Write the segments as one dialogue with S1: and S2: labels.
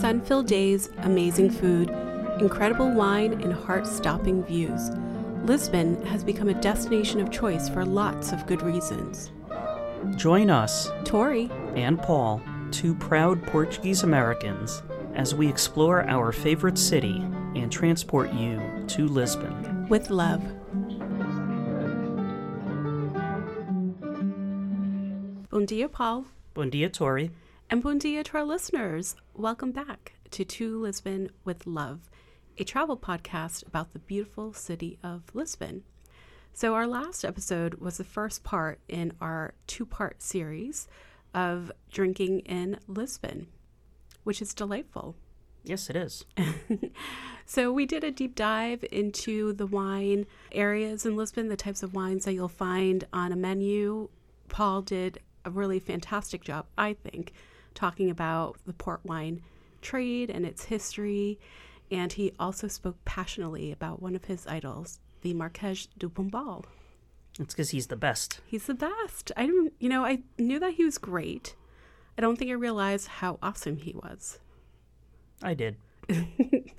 S1: Sun filled days, amazing food, incredible wine, and heart stopping views. Lisbon has become a destination of choice for lots of good reasons.
S2: Join us,
S1: Tori,
S2: and Paul, two proud Portuguese Americans, as we explore our favorite city and transport you to Lisbon.
S1: with love. Bom dia, Paul.
S2: Bom dia, Tori.
S1: And bon dia to our listeners. Welcome back to To Lisbon with Love, a travel podcast about the beautiful city of Lisbon. So, our last episode was the first part in our two part series of drinking in Lisbon, which is delightful.
S2: Yes, it is.
S1: So, we did a deep dive into the wine areas in Lisbon, the types of wines that you'll find on a menu. Paul did a really fantastic job, I think, talking about the port wine trade and its history. And he also spoke passionately about one of his idols, the Marquês de Pombal.
S2: It's because he's the best.
S1: He's the best. I don't, you know, I knew that he was great. I don't think I realized how awesome he was.
S2: I did.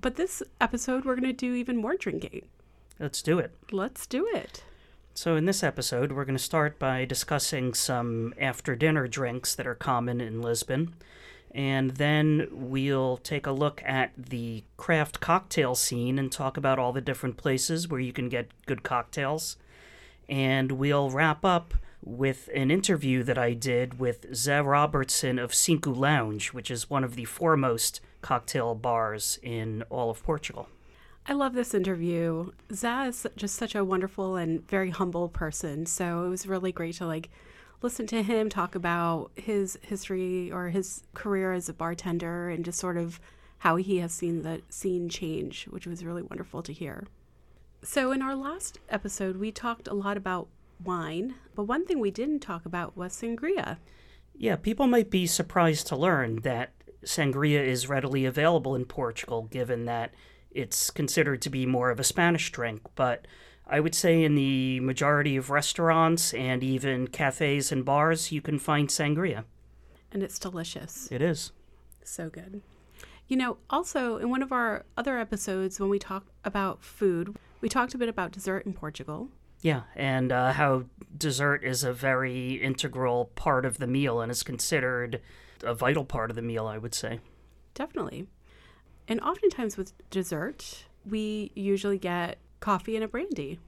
S1: But this episode, we're going to do even more drinking.
S2: Let's do it.
S1: Let's do it.
S2: So, in this episode, we're going to start by discussing some after dinner drinks that are common in Lisbon. And then we'll take a look at the craft cocktail scene and talk about all the different places where you can get good cocktails. And we'll wrap up with an interview that I did with Zé Robertson of Cinco Lounge, which is one of the foremost cocktail bars in all of Portugal.
S1: I love this interview. Zaz is just such a wonderful and very humble person. So it was really great to like listen to him talk about his history or his career as a bartender and just sort of how he has seen the scene change, which was really wonderful to hear. So in our last episode, we talked a lot about wine, but one thing we didn't talk about was sangria.
S2: Yeah, people might be surprised to learn that sangria is readily available in Portugal, given that it's considered to be more of a Spanish drink. But I would say in the majority of restaurants and even cafes and bars, you can find sangria.
S1: And it's delicious.
S2: It is.
S1: So good. You know, also in one of our other episodes, when we talked about food, we talked a bit about dessert in Portugal.
S2: Yeah, and uh, how dessert is a very integral part of the meal and is considered a vital part of the meal, I would say.
S1: Definitely. And oftentimes with dessert, we usually get coffee and a brandy.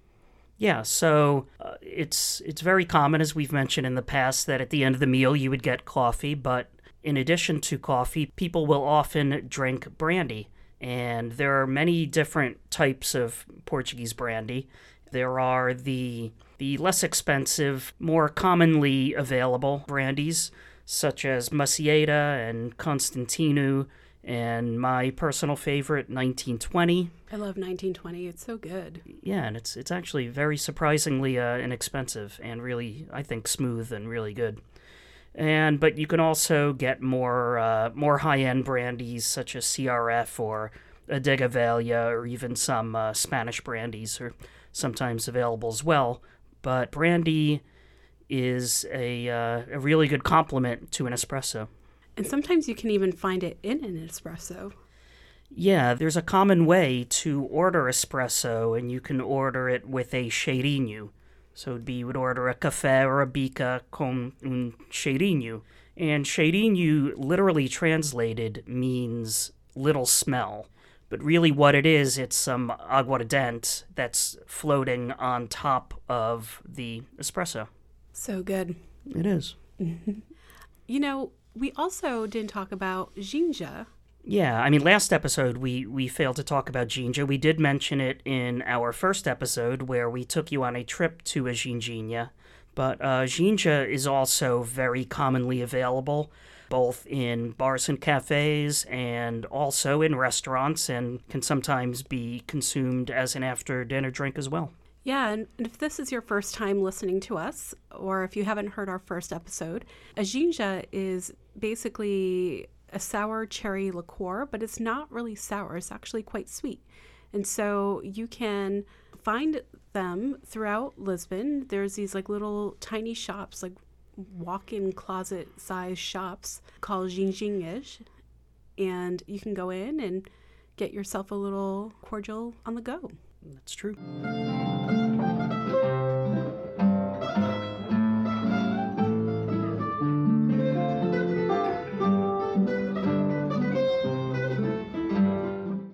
S2: Yeah, so uh, it's it's very common, as we've mentioned in the past, that at the end of the meal you would get coffee. But in addition to coffee, people will often drink brandy, and there are many different types of Portuguese brandy. There are the the less expensive, more commonly available brandies, such as Macieira and Constantino, and my personal favorite, 1920
S1: I love 1920. It's so good.
S2: yeah, and it's it's actually very surprisingly uh, inexpensive and really I think smooth and really good. And but you can also get more uh, more high end brandies such as CRF or Adega Velha or even some uh, Spanish brandies are sometimes available as well. But brandy is a uh, a really good complement to an espresso.
S1: And sometimes you can even find it in an espresso.
S2: Yeah, there's a common way to order espresso, and you can order it with a cheirinho. So it'd be you would order a café or a bica con un cheirinho. And cheirinho, literally translated, means little smell. But really, what it is, it's some aguardente that's floating on top of the espresso.
S1: So good.
S2: It is.
S1: You know, we also didn't talk about ginja.
S2: Yeah, I mean, last episode we we failed to talk about Ginja. We did mention it in our first episode where we took you on a trip to a Ginginha, but uh, Ginja is also very commonly available, both in bars and cafes, and also in restaurants, and can sometimes be consumed as an after dinner drink as well.
S1: Yeah, and if this is your first time listening to us, or if you haven't heard our first episode, a ginja is basically a sour cherry liqueur, but it's not really sour. It's actually quite sweet. And so you can find them throughout Lisbon. There's these like little tiny shops, like walk-in closet size shops called ginginhas. and you can go in and get yourself a little cordial on the go.
S2: That's true.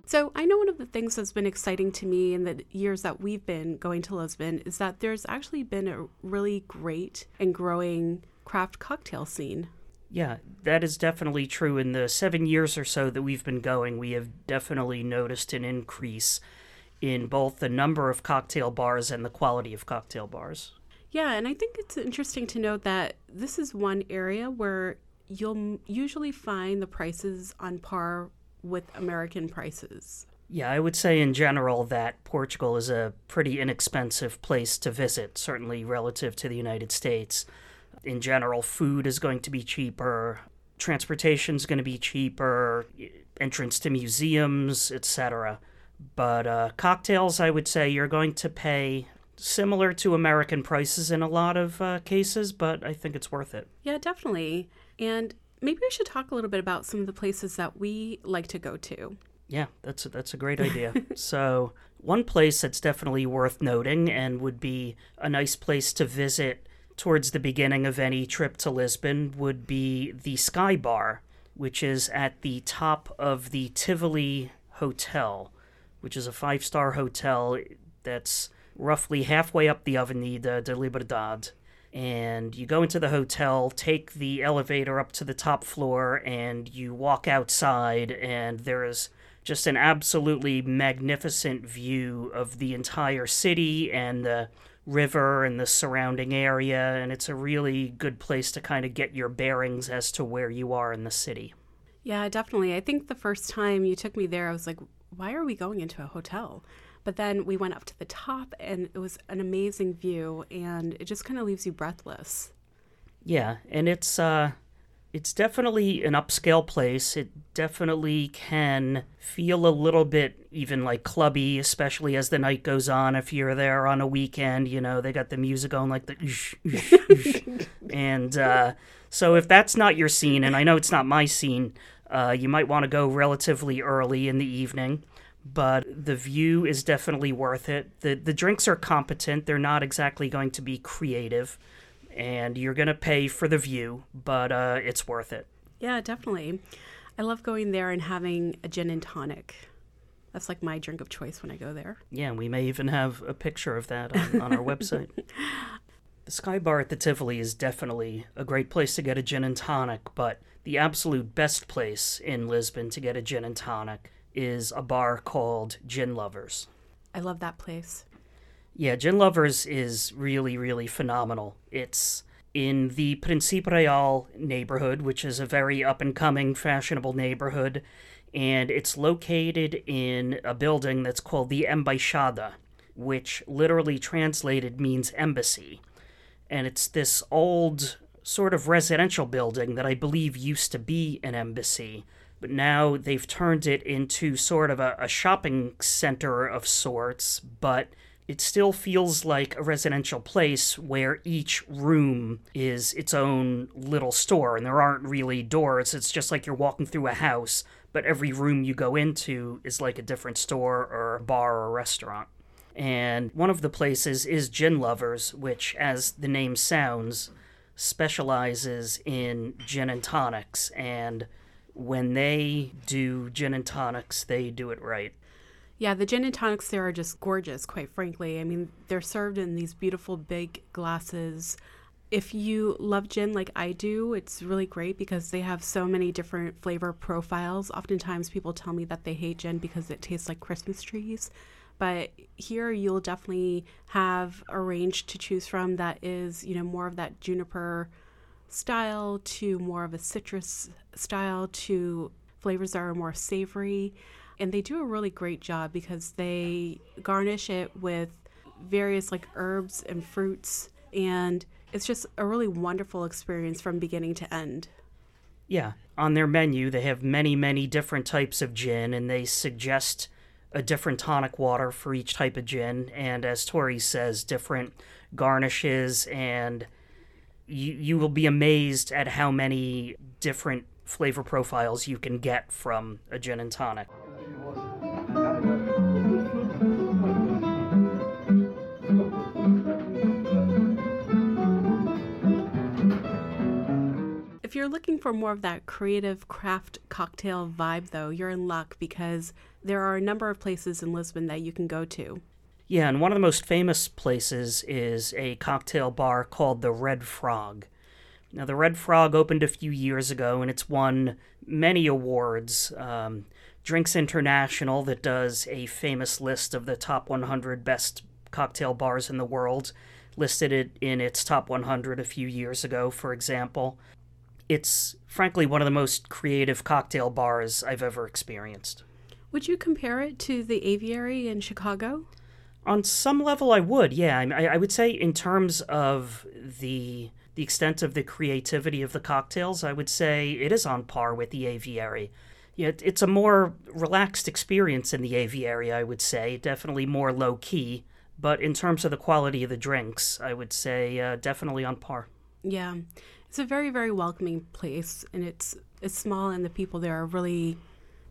S1: So, I know one of the things that's been exciting to me in the years that we've been going to Lisbon is that there's actually been a really great and growing craft cocktail scene.
S2: Yeah, that is definitely true. In the seven years or so that we've been going, we have definitely noticed an increase in both the number of cocktail bars and the quality of cocktail bars.
S1: Yeah, and I think it's interesting to note that this is one area where you'll usually find the prices on par with American prices.
S2: Yeah, I would say in general that Portugal is a pretty inexpensive place to visit, certainly relative to the United States. In general, food is going to be cheaper, transportation is going to be cheaper, entrance to museums, etc. But uh, cocktails, I would say you're going to pay similar to American prices in a lot of uh, cases, but I think it's worth it.
S1: Yeah, definitely. And maybe we should talk a little bit about some of the places that we like to go to.
S2: Yeah, that's a, that's a great idea. so, one place that's definitely worth noting and would be a nice place to visit towards the beginning of any trip to Lisbon would be the Sky Bar, which is at the top of the Tivoli Hotel, which is a five star hotel that's roughly halfway up the Avenida de Liberdade. and you go into the hotel, take the elevator up to the top floor, and you walk outside, and there is just an absolutely magnificent view of the entire city and the river and the surrounding area, and it's a really good place to kind of get your bearings as to where you are in the city.
S1: Yeah, definitely. I think the first time you took me there, I was like, why are we going into a hotel? But then we went up to the top and it was an amazing view and it just kind of leaves you breathless.
S2: Yeah, and it's uh it's definitely an upscale place. It definitely can feel a little bit even like clubby, especially as the night goes on. If you're there on a weekend, you know, they got the music on like the and uh, so if that's not your scene, and I know it's not my scene, uh, you might want to go relatively early in the evening but the view is definitely worth it. The the drinks are competent. They're not exactly going to be creative, and you're going to pay for the view, but uh, it's worth it.
S1: Yeah, definitely. I love going there and having a gin and tonic. That's like my drink of choice when I go there.
S2: Yeah, we may even have a picture of that on, on our website. The Sky Bar at the Tivoli is definitely a great place to get a gin and tonic, but the absolute best place in Lisbon to get a gin and tonic is a bar called Gin Lovers.
S1: I love that place.
S2: Yeah, Gin Lovers is really, really phenomenal. It's in the Principe Real neighborhood, which is a very up and coming, fashionable neighborhood, and it's located in a building that's called the Embaixada, which literally translated means embassy. And it's this old, sort of residential building that I believe used to be an embassy but now they've turned it into sort of a, a shopping center of sorts, but it still feels like a residential place where each room is its own little store and there aren't really doors. It's just like you're walking through a house, but every room you go into is like a different store or a bar or a restaurant. And one of the places is Gin Lovers, which, as the name sounds, specializes in gin and tonics. And when they do gin and tonics, they do it right.
S1: Yeah, the gin and tonics there are just gorgeous, quite frankly. I mean, they're served in these beautiful big glasses. If you love gin like I do, it's really great because they have so many different flavor profiles. Oftentimes, people tell me that they hate gin because it tastes like Christmas trees. But here, you'll definitely have a range to choose from that is, you know, more of that juniper style to more of a citrus style to flavors that are more savory. And they do a really great job because they garnish it with various like herbs and fruits. And it's just a really wonderful experience from beginning to end.
S2: Yeah. On their menu, they have many, many different types of gin, and they suggest a different tonic water for each type of gin. And as Tori says, different garnishes and you you will be amazed at how many different flavor profiles you can get from a gin and tonic.
S1: If you're looking for more of that creative craft cocktail vibe, though, you're in luck because there are a number of places in Lisbon that you can go to.
S2: Yeah, and one of the most famous places is a cocktail bar called the Red Frog. Now, the Red Frog opened a few years ago and it's won many awards. Um, Drinks International, that does a famous list of the top 100 best cocktail bars in the world, listed it in its top 100 a few years ago, for example. It's frankly one of the most creative cocktail bars I've ever experienced.
S1: Would you compare it to the Aviary in Chicago?
S2: On some level, I would. Yeah, I, I would say in terms of the the extent of the creativity of the cocktails, I would say it is on par with the Aviary. Yeah, it's a more relaxed experience in the Aviary, I would say. Definitely more low key, but in terms of the quality of the drinks, I would say uh, definitely on par.
S1: Yeah, it's a very very welcoming place, and it's it's small, and the people there are really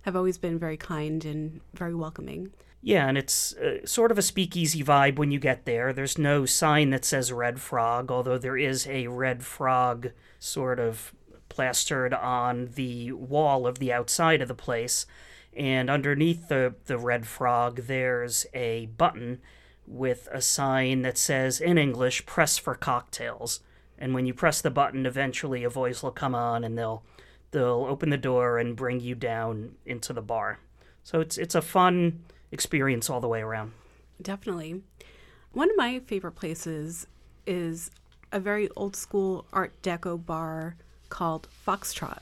S1: have always been very kind and very welcoming.
S2: Yeah, and it's uh, sort of a speakeasy vibe when you get there. There's no sign that says Red Frog, although there is a Red Frog sort of plastered on the wall of the outside of the place. And underneath the, the Red Frog, there's a button with a sign that says in English, press for cocktails. And when you press the button, eventually a voice will come on and they'll they'll open the door and bring you down into the bar. So it's it's a fun experience all the way around.
S1: Definitely. One of my favorite places is a very old school Art Deco bar called Foxtrot.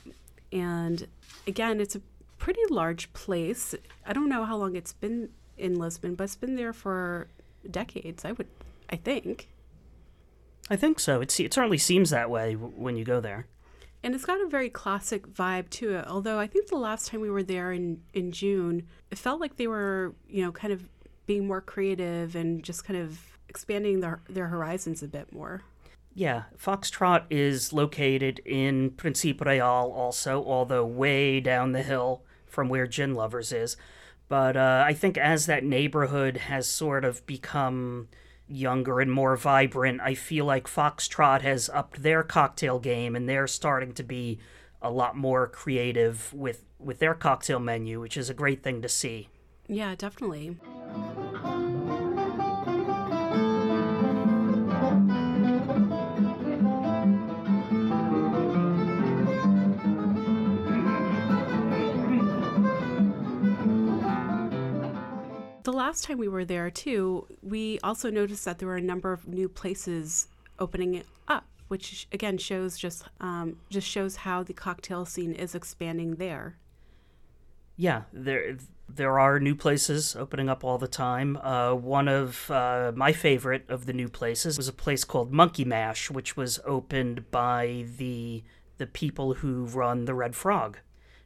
S1: And again, it's a pretty large place. I don't know how long it's been in Lisbon, but it's been there for decades, I would I think.
S2: I think so. It, it certainly seems that way when you go there.
S1: And it's got a very classic vibe to it. Although I think the last time we were there in, in June, it felt like they were, you know, kind of being more creative and just kind of expanding their, their horizons a bit more.
S2: Yeah, Foxtrot is located in Principe Real also, although way down the hill from where Gin Lovers is. But uh, I think as that neighborhood has sort of become younger and more vibrant. I feel like Foxtrot has upped their cocktail game and they're starting to be a lot more creative with with their cocktail menu, which is a great thing to see.
S1: Yeah, definitely. Last time we were there too, we also noticed that there were a number of new places opening up, which again shows just um, just shows how the cocktail scene is expanding there.
S2: Yeah, there there are new places opening up all the time. Uh, one of uh, my favorite of the new places was a place called Monkey Mash, which was opened by the the people who run the Red Frog,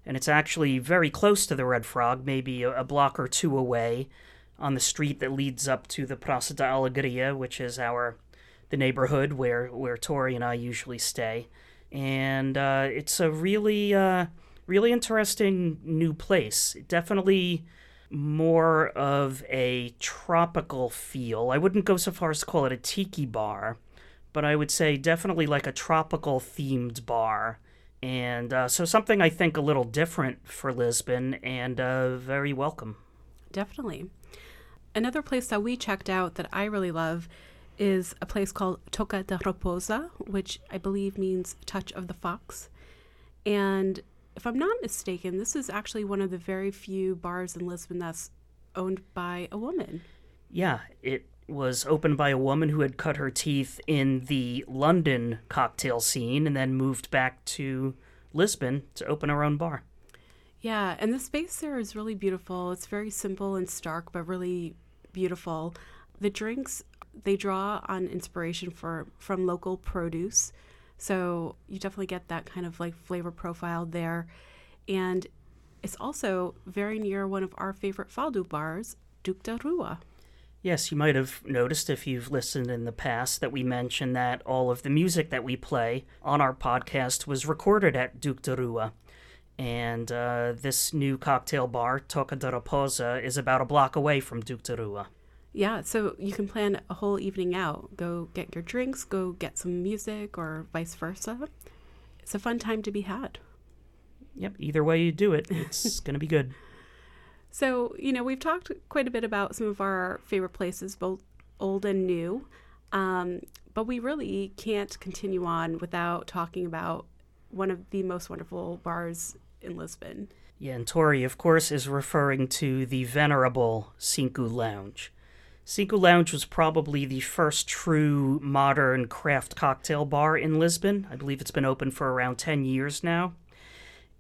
S2: and it's actually very close to the Red Frog, maybe a, a block or two away on the street that leads up to the Praça da Alegria, which is our the neighborhood where where Tori and I usually stay, and uh, it's a really uh, really interesting new place. Definitely more of a tropical feel. I wouldn't go so far as to call it a tiki bar, but I would say definitely like a tropical themed bar. And uh, so something I think a little different for Lisbon and uh, very welcome.
S1: Definitely. Another place that we checked out that I really love is a place called Toca da Raposa, which I believe means touch of the fox. And if I'm not mistaken, this is actually one of the very few bars in Lisbon that's owned by a woman.
S2: Yeah, it was opened by a woman who had cut her teeth in the London cocktail scene and then moved back to Lisbon to open her own bar.
S1: Yeah, and the space there is really beautiful. It's very simple and stark, but really beautiful. The drinks they draw on inspiration for from local produce, so you definitely get that kind of like flavor profile there, and it's also very near one of our favorite Fado bars, Duque de Rua.
S2: Yes, you might have noticed if you've listened in the past that we mentioned that all of the music that we play on our podcast was recorded at Duque de Rua. And uh, this new cocktail bar, Toca de Raposa, is about a block away from Duque de Rua.
S1: Yeah, so you can plan a whole evening out. Go get your drinks, go get some music, or vice versa. It's a fun time to be had.
S2: Yep, either way you do it, it's going to be good.
S1: So, you know, we've talked quite a bit about some of our favorite places, both old and new. Um, but we really can't continue on without talking about one of the most wonderful bars in Lisbon.
S2: Yeah, and Tori, of course, is referring to the venerable Cinco Lounge. Cinco Lounge was probably the first true modern craft cocktail bar in Lisbon. I believe it's been open for around 10 years now.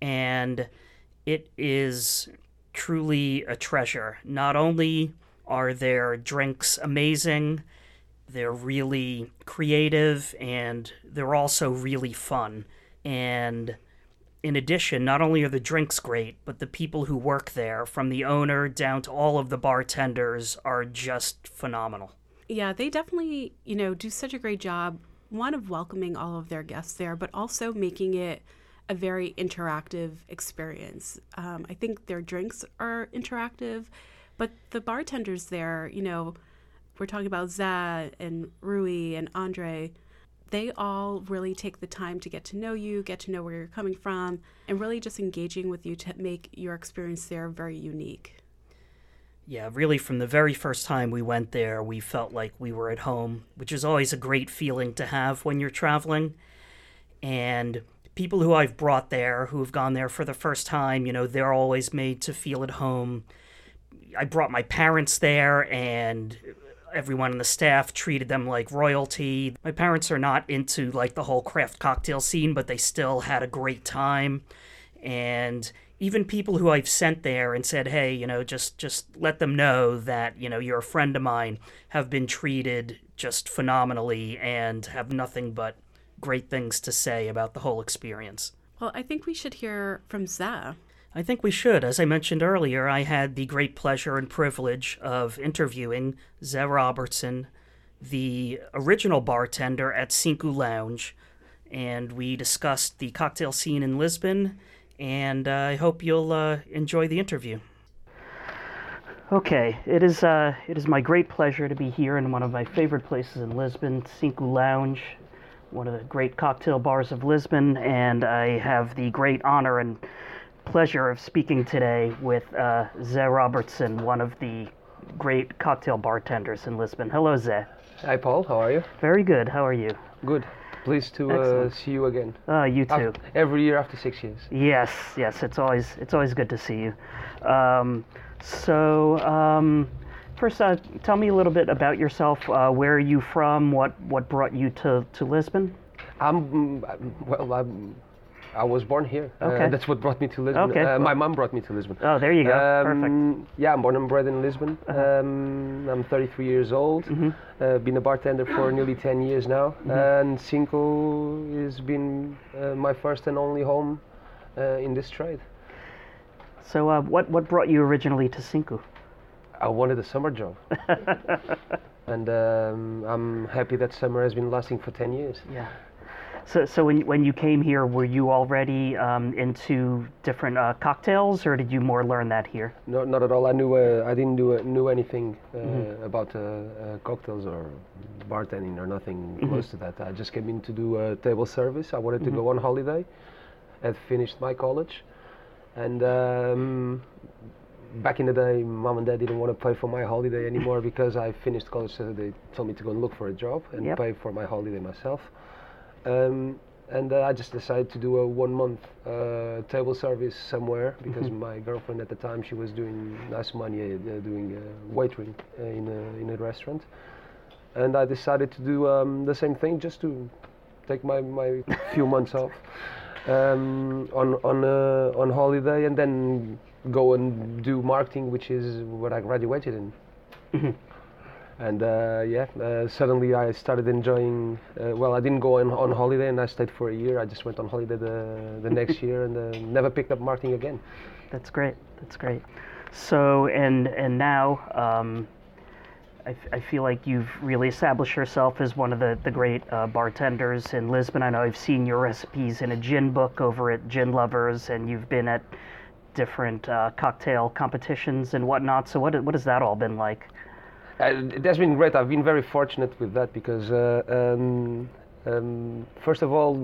S2: And it is truly a treasure. Not only are their drinks amazing, they're really creative and they're also really fun. And in addition, not only are the drinks great, but the people who work there, from the owner down to all of the bartenders, are just phenomenal.
S1: Yeah, they definitely, you know, do such a great job, one of welcoming all of their guests there, but also making it a very interactive experience. Um, I think their drinks are interactive, but the bartenders there, you know, we're talking about Zed and Rui and Andre, they all really take the time to get to know you, get to know where you're coming from, and really just engaging with you to make your experience there very unique.
S2: Yeah, really, from the very first time we went there, we felt like we were at home, which is always a great feeling to have when you're traveling. And people who I've brought there who have gone there for the first time, you know, they're always made to feel at home. I brought my parents there and everyone in the staff treated them like royalty. My parents are not into like the whole craft cocktail scene, but they still had a great time. And even people who I've sent there and said, "Hey, you know, just just let them know that, you know, you're a friend of mine," have been treated just phenomenally and have nothing but great things to say about the whole experience.
S1: Well, I think we should hear from Zé.
S2: I think we should. As I mentioned earlier, I had the great pleasure and privilege of interviewing Zé Robertson, the original bartender at Cinco Lounge, and we discussed the cocktail scene in Lisbon, and uh, I hope you'll uh, enjoy the interview. Okay, it is uh, it is my great pleasure to be here in one of my favorite places in Lisbon, Cinco Lounge, one of the great cocktail bars of Lisbon, and I have the great honor and pleasure of speaking today with uh, Zé Robertson, one of the great cocktail bartenders in Lisbon. Hello, Zé.
S3: Hi, Paul. How are you?
S2: Very good. How are you?
S3: Good. Pleased to uh, see you again.
S2: Uh, you too.
S3: Af- every year after six years.
S2: Yes, yes. It's always it's always good to see you. Um, so, um, first, uh, tell me a little bit about yourself. Uh, where are you from? What what brought you to, to Lisbon?
S3: Mm, I'm- well. I'm, I was born here.
S2: Okay.
S3: Uh, that's what brought me to Lisbon.
S2: Okay.
S3: Uh, my mom brought me to Lisbon.
S2: Oh, there you go. Perfect. Uh-huh.
S3: Um, yeah, I'm born and bred in Lisbon. Um, I'm 33 years old.
S2: Mm-hmm.
S3: Uh, been a bartender for nearly 10 years now,
S2: Mm-hmm.
S3: and Cinco has been uh, my first and only home uh, in this trade.
S2: So, uh, what what brought you originally to Cinco?
S3: I wanted a summer job, and um, I'm happy that summer has been lasting for 10 years.
S2: Yeah. So, so when when you came here, were you already um, into different uh, cocktails, or did you more learn that here?
S3: No, not at all. I knew uh, I didn't do uh, knew anything uh, about uh, uh, cocktails or bartending or nothing close to that. I just came in to do uh, table service. I wanted to go on holiday. Had finished my college, and um, back in the day, mom and dad didn't want to pay for my holiday anymore because I finished college. So they told me to go and look for a job and
S2: Yep.
S3: pay for my holiday myself. Um, and uh, I just decided to do a one month uh, table service somewhere because my girlfriend at the time she was doing nice money uh, doing uh, waitering uh, in a in a restaurant, and I decided to do um, the same thing just to take my, my few months off um, on on uh, on holiday and then go and do marketing, which is what I graduated in. And uh, yeah, uh, suddenly I started enjoying. Uh, well, I didn't go on, on holiday, and I stayed for a year. I just went on holiday the, the next year, and uh, never picked up marketing again.
S2: That's great. That's great. So, and and now, um, I, f- I feel like you've really established yourself as one of the, the great uh, bartenders in Lisbon. I know I've seen your recipes in a gin book over at Gin Lovers, and you've been at different uh, cocktail competitions and whatnot. So, what, what has that all been like?
S3: Uh, it has been great. I've been very fortunate with that because, uh, um, um, first of all,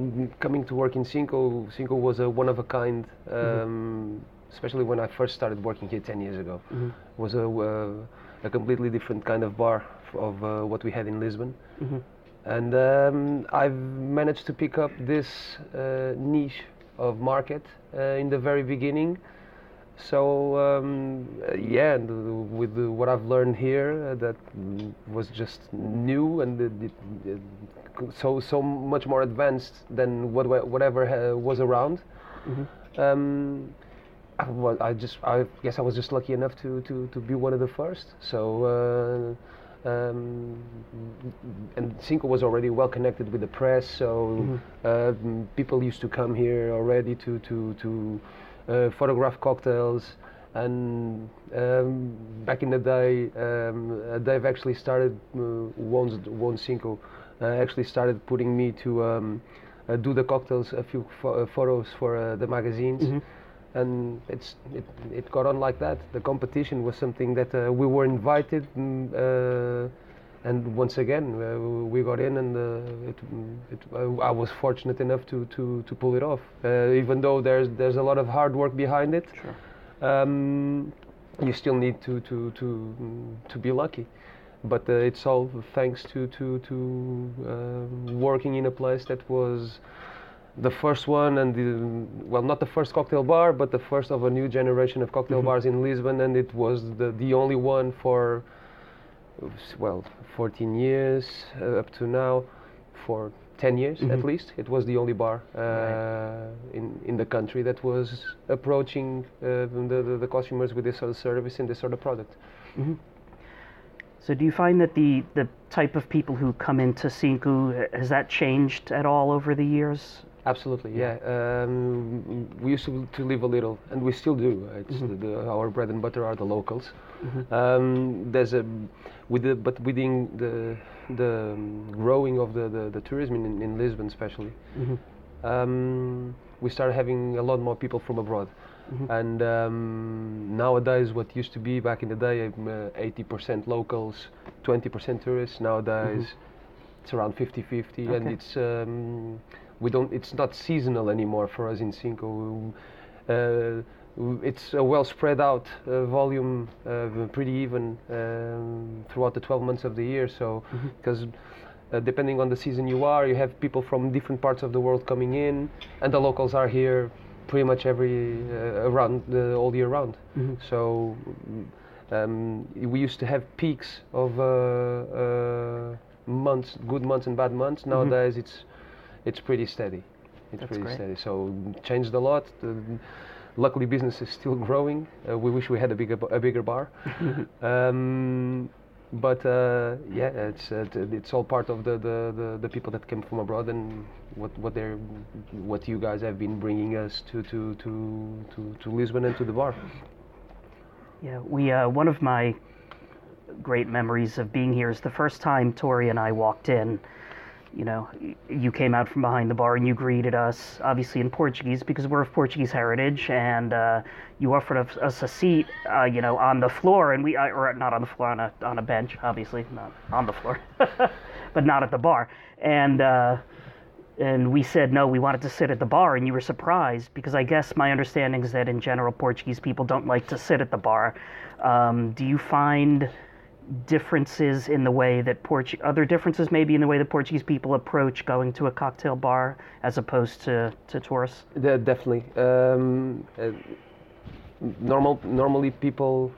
S3: coming to work in Cinco, Cinco was a one of a kind. Um, Especially when I first started working here 10 years ago,
S2: Mhm.
S3: was a, uh, a completely different kind of bar f- of uh, what we had in Lisbon.
S2: Mhm.
S3: And um, I've managed to pick up this uh, niche of market uh, in the very beginning. So um, uh, yeah, and, uh, with the, what I've learned here, uh, that was just new and so so much more advanced than what whatever uh, was around.
S2: Mhm.
S3: Um, I, wa- I just I guess I was just lucky enough to, to, to be one of the first. So. Uh, um, and Cinco was already well connected with the press, so um, people used to come here already to to to uh, photograph cocktails. And um, back in the day, um, uh, Dave actually started uh, Wons Won Cinco, uh, actually started putting me to um, uh, do the cocktails, a few pho- uh, photos for uh, the magazines
S2: Mhm.
S3: and it's it, it got on like that. The competition was something that uh, we were invited, mm, uh, and once again uh, we got in, and uh, it, it, uh, I was fortunate enough to, to, to pull it off. Uh, even though there's there's a lot of hard work behind it,
S2: Sure.
S3: um, you still need to to to to be lucky. But uh, it's all thanks to to to um working in a place that was the first one and the well not the first cocktail bar but the first of a new generation of cocktail
S2: Mhm.
S3: bars in Lisbon and it was the the only one for well 14 years uh, up to now for 10 years at
S2: Mhm.
S3: least it was the only bar uh,
S2: Right.
S3: in in the country that was approaching uh, the, the the customers with this sort of service and this sort of product
S2: hmm So, do you find that the, the type of people who come into Cinco has that changed at all over the years?
S3: Absolutely, yeah. Um, we used to, to live a little, and we still do. It's
S2: Mhm.
S3: the, the, our bread and butter are the locals.
S2: Mhm.
S3: Um, there's a with the but within the the growing of the, the, the tourism in, in Lisbon, especially,
S2: Mhm.
S3: um, we started having a lot more people from abroad.
S2: Mhm.
S3: And um, nowadays, what used to be back in the day, um, uh, 80% locals, 20% tourists. Nowadays, it's around 50-50, and
S2: Mm-hmm.
S3: It's um, we don't. It's not seasonal anymore for us in Cinco. Uh, it's a well spread out uh, volume, uh, pretty even um, throughout the 12 months of the year. So, because uh, depending on the season you are, you have people from different parts of the world coming in, and the locals are here pretty much every uh, around all year round.
S2: Mhm.
S3: So um, we used to have peaks of uh, uh, months, good months and bad months. Nowadays, it's it's pretty steady. It's.
S2: That's
S3: pretty
S2: great.
S3: steady. So changed a lot. The, luckily, business is still growing. Uh, we wish we had a bigger a bigger bar. um, but uh, yeah, it's uh, it's all part of the, the, the, the people that came from abroad and what what they're what you guys have been bringing us to to to to, to Lisbon and to the bar.
S2: Yeah, we uh, one of my great memories of being here is the first time Tori and I walked in. You know, you came out from behind the bar and you greeted us, obviously in Portuguese because we're of Portuguese heritage, and uh, you offered us- a seat, uh, you know, on the floor, and we, or not on the floor, on a on a bench, obviously not on the floor, but not at the bar, and. Uh, and we said no we wanted to sit at the bar and you were surprised because i guess my understanding is that in general portuguese people don't like to sit at the bar um, do you find differences in the way that Portu- other differences maybe in the way that portuguese people approach going to a cocktail bar as opposed to, to tourists
S3: De- definitely. Um, uh, normal, normally people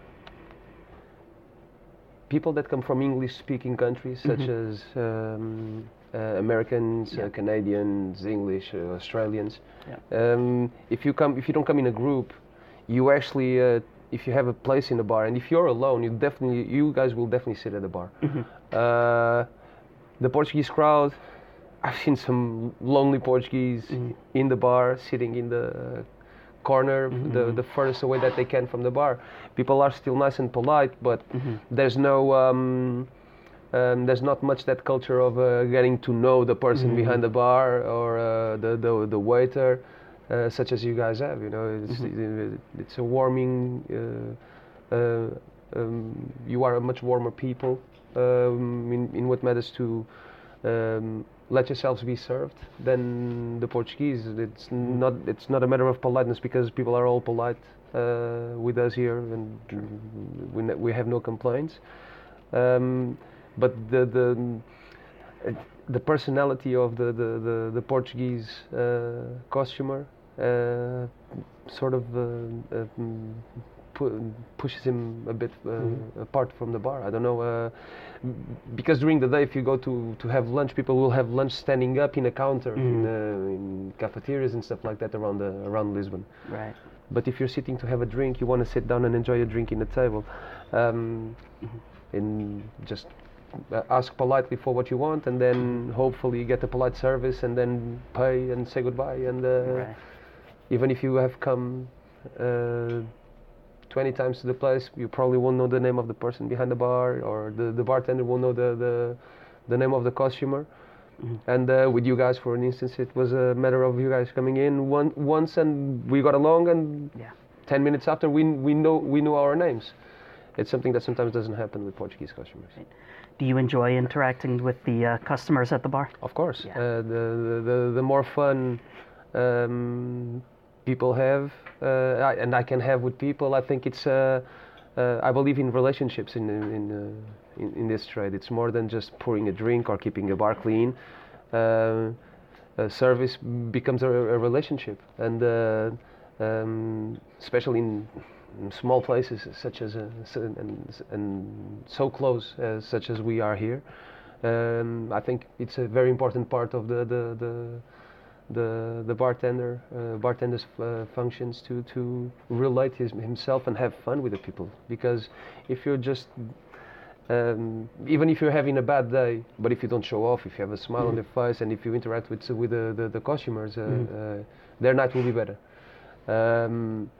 S3: people that come from English-speaking countries, such
S2: Mhm.
S3: as um, uh, Americans,
S2: Yeah.
S3: uh, Canadians, English, uh, Australians.
S2: Yeah.
S3: Um, if you come, if you don't come in a group, you actually, uh, if you have a place in the bar, and if you're alone, you definitely, you guys will definitely sit at the bar.
S2: Mhm.
S3: Uh, the Portuguese crowd, I've seen some lonely Portuguese
S2: Mhm.
S3: in the bar, sitting in the corner, the, the furthest away that they can from the bar. People are still nice and polite, but there's no. Um, um, there's not much that culture of uh, getting to know the person behind the bar or uh, the, the the waiter, uh, such as you guys have. You know, it's, it's a warming. Uh, uh, um, you are a much warmer people. Um, in, in what matters to um, let yourselves be served than the Portuguese. It's not. It's not a matter of politeness because people are all polite uh, with us here, and we, ne- we have no complaints. Um, but the the uh, the personality of the the, the, the Portuguese uh, costumer uh, sort of uh, uh, mm, pu- pushes him a bit uh, apart from the bar. I don't know uh, because during the day, if you go to, to have lunch, people will have lunch standing up in a counter in, uh, in cafeterias and stuff like that around the around Lisbon.
S2: Right.
S3: But if you're sitting to have a drink, you want to sit down and enjoy a drink in the table, um, and just uh, ask politely for what you want, and then hopefully get a polite service, and then pay and say goodbye. And uh,
S2: Right.
S3: Even if you have come uh, 20 times to the place, you probably won't know the name of the person behind the bar, or the, the bartender won't know the, the, the name of the costumer. And uh, with you guys, for an instance, it was a matter of you guys coming in one, once, and we got along, and
S2: Yeah.
S3: 10 minutes after, we, we, know, we knew our names. It's something that sometimes doesn't happen with Portuguese customers.
S2: Do you enjoy interacting with the uh, customers at the bar?
S3: Of course,
S2: Yeah.
S3: uh, the, the, the the more fun um, people have, uh, and I can have with people, I think it's. Uh, uh, I believe in relationships in in in, uh, in this trade. It's more than just pouring a drink or keeping a bar clean. Uh, service becomes a, a relationship, and uh, um, especially in small places such as and, and so close as such as we are here. Um, I think it's a very important part of the the the the, the bartender uh, bartender's uh, functions to to relate his, himself and have fun with the people. Because if you're just um, even if you're having a bad day, but if you don't show off, if you have a smile on your face, and if you interact with with the the, the costumers, uh, uh, their night will be better. Um,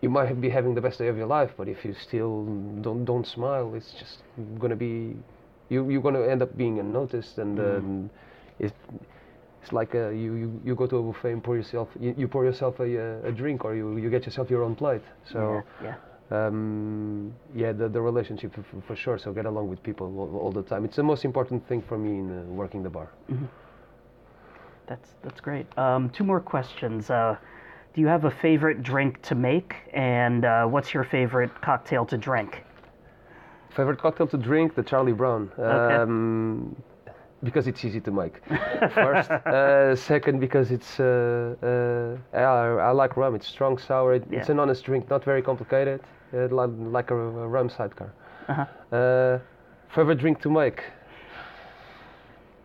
S3: you might be having the best day of your life, but if you still don't don't smile, it's just gonna be you you're gonna end up being unnoticed, and um, it, it's like uh, you, you you go to a buffet and pour yourself you, you pour yourself a, a drink or you, you get yourself your own plate. So
S2: yeah.
S3: um, yeah, the, the relationship for, for sure. So get along with people all, all the time. It's the most important thing for me in uh, working the bar.
S2: That's that's great. Um, two more questions. Uh, do you have a favorite drink to make, and uh, what's your favorite cocktail to drink?
S3: Favorite cocktail to drink? The Charlie Brown.
S2: Okay.
S3: Um, because it's easy to make. First, uh, second because it's uh, uh, I, I like rum. It's strong, sour. It, It's an honest drink, not very complicated, uh, like, like a, a rum sidecar.
S2: Uh-huh.
S3: Uh, favorite drink to make?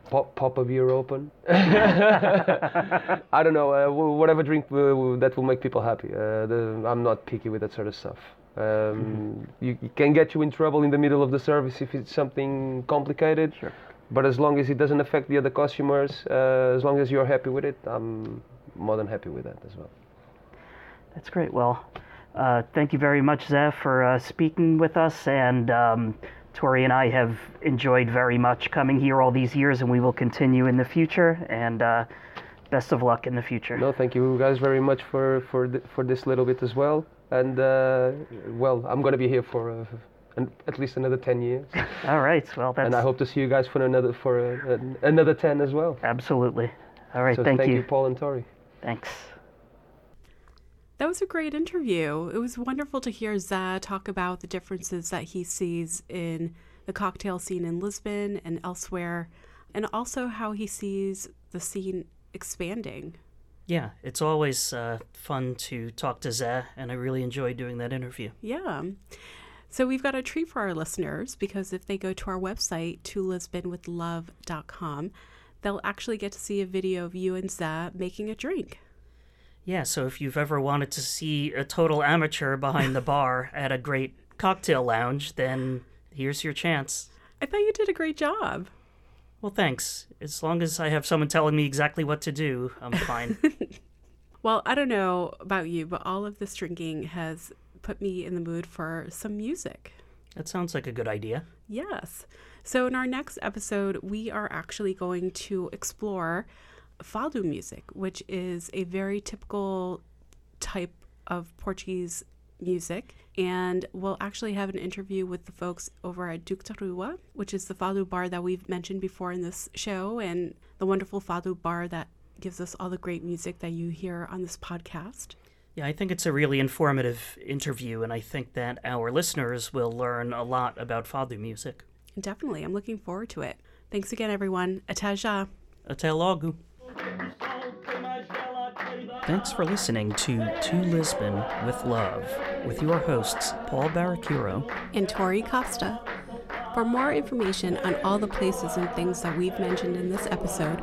S3: Pop, pop a beer open. I don't know. Uh, whatever drink that will make people happy. Uh, the, I'm not picky with that sort of stuff. Um, you, it can get you in trouble in the middle of the service if it's something complicated.
S2: Sure.
S3: But as long as it doesn't affect the other customers, uh, as long as you're happy with it, I'm more than happy with that as well.
S2: That's great. Well, uh, thank you very much, Zev, for uh, speaking with us. And um, Tori and I have enjoyed very much coming here all these years, and we will continue in the future. And uh, best of luck in the future.
S3: No, thank you guys very much for for th- for this little bit as well. And uh, well, I'm gonna be here for uh, an, at least another 10 years,
S2: All right. Well, that's
S3: and I hope to see you guys for another for uh, an- another 10 as well.
S2: absolutely. All right.
S3: So
S2: thank,
S3: you.
S2: you.
S3: Paul and Tori.
S2: Thanks.
S1: That was a great interview. It was wonderful to hear Zé talk about the differences that he sees in the cocktail scene in Lisbon and elsewhere, and also how he sees the scene expanding.
S2: Yeah, it's always uh, fun to talk to Zé, and I really enjoyed doing that interview.
S1: Yeah. So we've got a treat for our listeners because if they go to our website, to lisbonwithlove.com, they'll actually get to see a video of you and Zé making a drink.
S2: Yeah, so if you've ever wanted to see a total amateur behind the bar at a great cocktail lounge, then here's your chance.
S1: I thought you did a great job.
S2: Well, thanks. As long as I have someone telling me exactly what to do, I'm fine.
S1: Well, I don't know about you, but all of this drinking has put me in the mood for some music.
S2: That sounds like a good idea.
S1: Yes. So, in our next episode, we are actually going to explore fado music, which is a very typical type of Portuguese music. And we'll actually have an interview with the folks over at Duque da Rua, which is the fado bar that we've mentioned before in this show, and the wonderful fado bar that gives us all the great music that you hear on this podcast.
S2: Yeah, I think it's a really informative interview, and I think that our listeners will learn a lot about fado music.
S1: Definitely. I'm looking forward to it. Thanks again, everyone. Ataja.
S2: Até logo. Thanks for listening to To Lisbon with Love with your hosts, Paul Barracuro
S1: and Tori Costa. For more information on all the places and things that we've mentioned in this episode,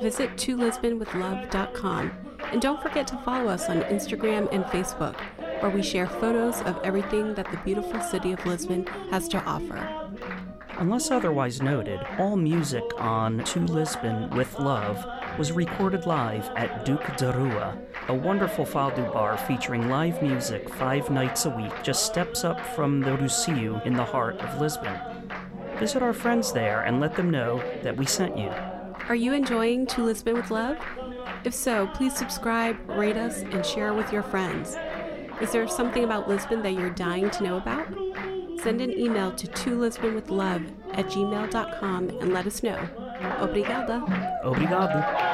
S1: visit tolisbonwithlove.com. And don't forget to follow us on Instagram and Facebook, where we share photos of everything that the beautiful city of Lisbon has to offer.
S2: Unless otherwise noted, all music on To Lisbon with Love was recorded live at Duque da Rua, a wonderful fado bar featuring live music five nights a week just steps up from the Rossio in the heart of Lisbon. Visit our friends there and let them know that we sent you.
S1: Are you enjoying To Lisbon with Love? If so, please subscribe, rate us, and share with your friends. Is there something about Lisbon that you're dying to know about? Send an email to tolisbonwithlove at gmail.com and let us know. Obrigada.
S2: Obrigado.